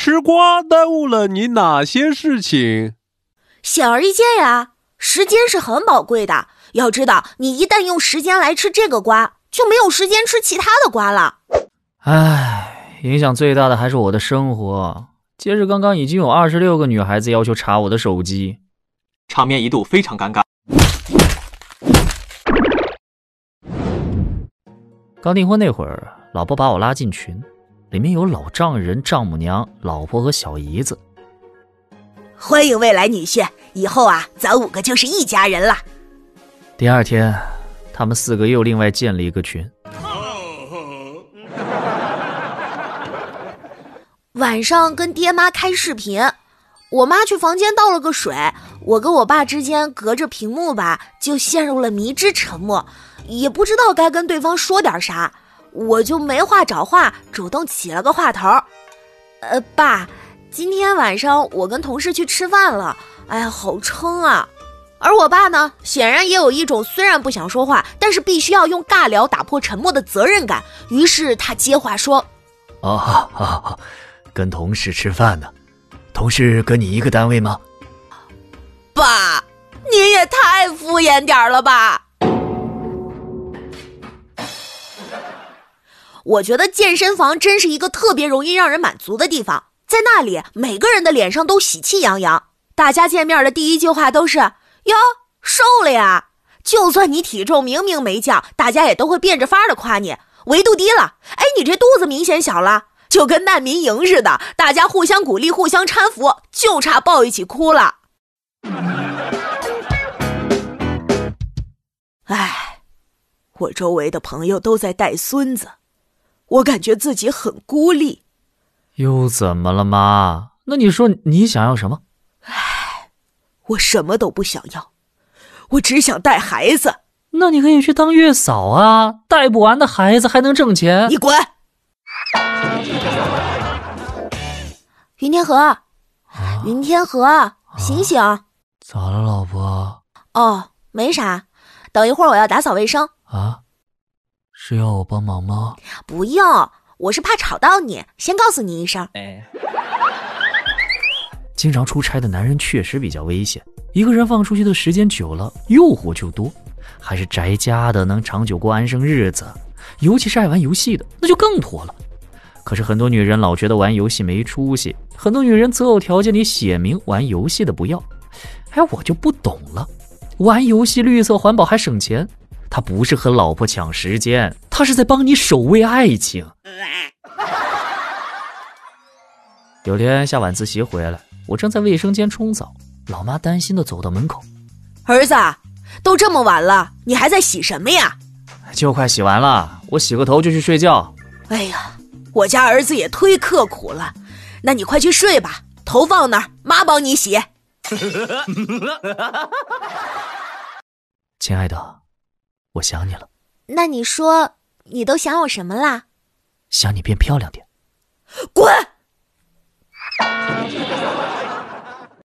吃瓜耽误了你哪些事情？显而易见呀，时间是很宝贵的。要知道，你一旦用时间来吃这个瓜，就没有时间吃其他的瓜了。唉，影响最大的还是我的生活。接着刚刚，已经有二十六个女孩子要求查我的手机，场面一度非常尴尬。刚订婚那会儿，老婆把我拉进群，里面有老丈人、丈母娘、老婆和小姨子。欢迎未来女婿，以后啊，咱五个就是一家人了。第二天，他们四个又另外建了一个群。晚上跟爹妈开视频，我妈去房间倒了个水，我跟我爸之间隔着屏幕吧，就陷入了迷之沉默，也不知道该跟对方说点啥，我就没话找话，主动起了个话头。呃，爸，今天晚上我跟同事去吃饭了，哎呀，好撑啊！而我爸呢，显然也有一种虽然不想说话，但是必须要用尬聊打破沉默的责任感。于是他接话说：“哦，跟同事吃饭呢，同事跟你一个单位吗？”爸，您也太敷衍点了吧！我觉得健身房真是一个特别容易让人满足的地方，在那里每个人的脸上都喜气洋洋，大家见面的第一句话都是。哟，瘦了呀！就算你体重明明没降，大家也都会变着法的夸你。维度低了，哎，你这肚子明显小了，就跟难民营似的，大家互相鼓励，互相搀扶，就差抱一起哭了。哎，我周围的朋友都在带孙子，我感觉自己很孤立。又怎么了，妈？那你说你想要什么？唉我什么都不想要，我只想带孩子。那你可以去当月嫂啊，带不完的孩子还能挣钱。你滚！云天河，云天河，醒醒！咋了，老婆？哦，没啥。等一会儿我要打扫卫生。啊？是要我帮忙吗？不用，我是怕吵到你，先告诉你一声。哎。经常出差的男人确实比较危险，一个人放出去的时间久了，诱惑就多。还是宅家的能长久过安生日子，尤其是爱玩游戏的，那就更妥了。可是很多女人老觉得玩游戏没出息，很多女人择偶条件里写明玩游戏的不要。哎，我就不懂了，玩游戏绿色环保还省钱，他不是和老婆抢时间，他是在帮你守卫爱情。有天下晚自习回来。我正在卫生间冲澡，老妈担心的走到门口：“儿子，都这么晚了，你还在洗什么呀？”“就快洗完了，我洗个头就去睡觉。”“哎呀，我家儿子也忒刻苦了，那你快去睡吧，头放那儿，妈帮你洗。”“亲爱的，我想你了。”“那你说，你都想我什么啦？”“想你变漂亮点。”“滚！”